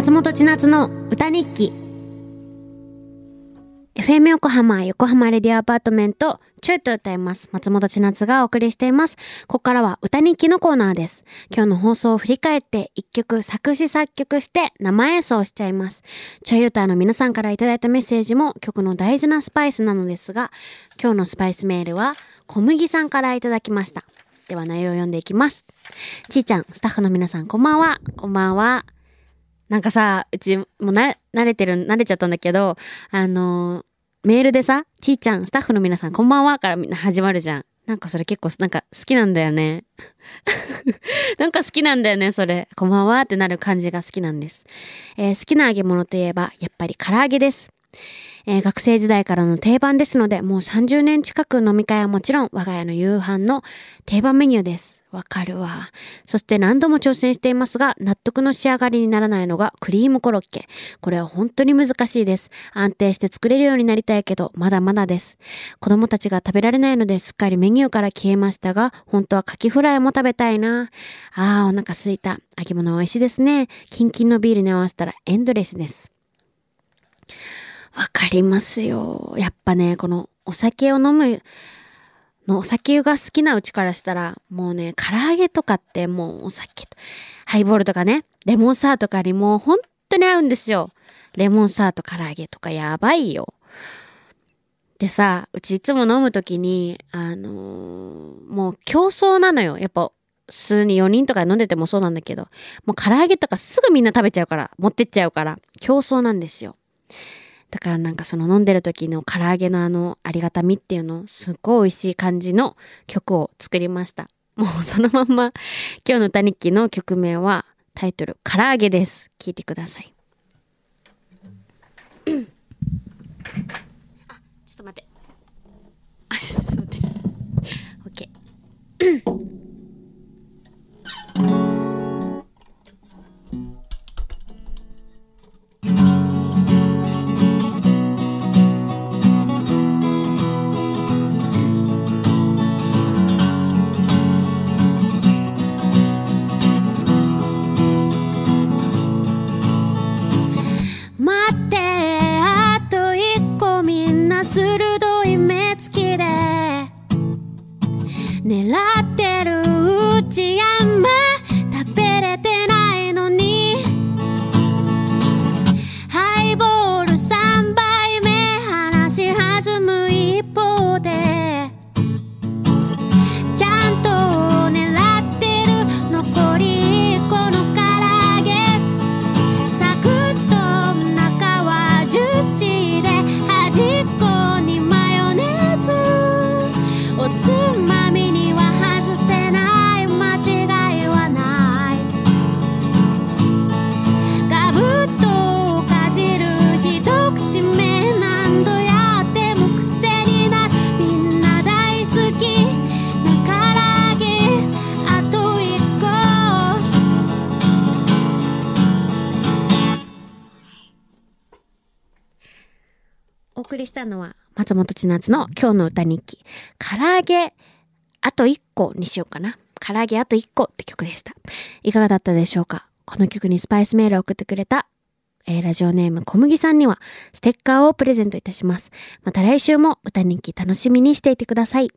松本千夏の歌日記。FM 横浜横浜レディオアパートメントちょいと歌います。松本千夏がお送りしています。ここからは歌日記のコーナーです。今日の放送を振り返って一曲作詞作曲して生演奏しちゃいます。ちょい歌の皆さんからいただいたメッセージも曲の大事なスパイスなのですが今日のスパイスメールは小麦さんからいただきました。では内容を読んでいきます。ちーちゃんスタッフの皆さんこんばんは。こんばんは。なんかさ、うちもうな、慣れてる、慣れちゃったんだけど、あのメールでさ、ちーちゃん、スタッフの皆さん、こんばんはからみんな始まるじゃん。なんかそれ結構、なんか好きなんだよね。なんか好きなんだよね、それ。こんばんはってなる感じが好きなんです。えー好きな揚げ物といえば、やっぱり唐揚げです。えー学生時代からの定番ですので、もう30年近く飲み会はもちろん我が家の夕飯の定番メニューです。わかるわ。そして何度も挑戦していますが、納得の仕上がりにならないのがクリームコロッケ。これは本当に難しいです。安定して作れるようになりたいけど、まだまだです。子供たちが食べられないのですっかりメニューから消えましたが、本当はカキフライも食べたいな。あー、お腹すいた。揚げ物美味しいですね。キンキンのビールに合わせたらエンドレスです。わかりますよ。やっぱね、このお酒を飲むのお酒が好きなうちからしたら、もうね、唐揚げとかってもうお酒と、ハイボールとかね、レモンサワーとかにもう本当に合うんですよ。レモンサワーと唐揚げとかやばいよ。でさ、うちいつも飲むときに、あのーもう競争なのよ。やっぱ、数に4人とか飲んでてもそうなんだけど、もう唐揚げとかすぐみんな食べちゃうから、持ってっちゃうから、競争なんですよ。だからなんかその飲んでる時の唐揚げのあのありがたみっていうのすっごい美味しい感じの曲を作りました。もうそのまんま今日の歌日記の曲名はタイトル唐揚げです。聞いてください。あ、ちょっと待って。あ、ちょっと nella お送りしたのは松本千夏の今日の歌日記。唐揚げあと1個にしようかな。唐揚げあと1個って曲でした。いかがだったでしょうか？この曲にスパイスメールを送ってくれたえーラジオネーム小麦さんにはステッカーをプレゼントいたします。また来週も歌日記楽しみにしていてください。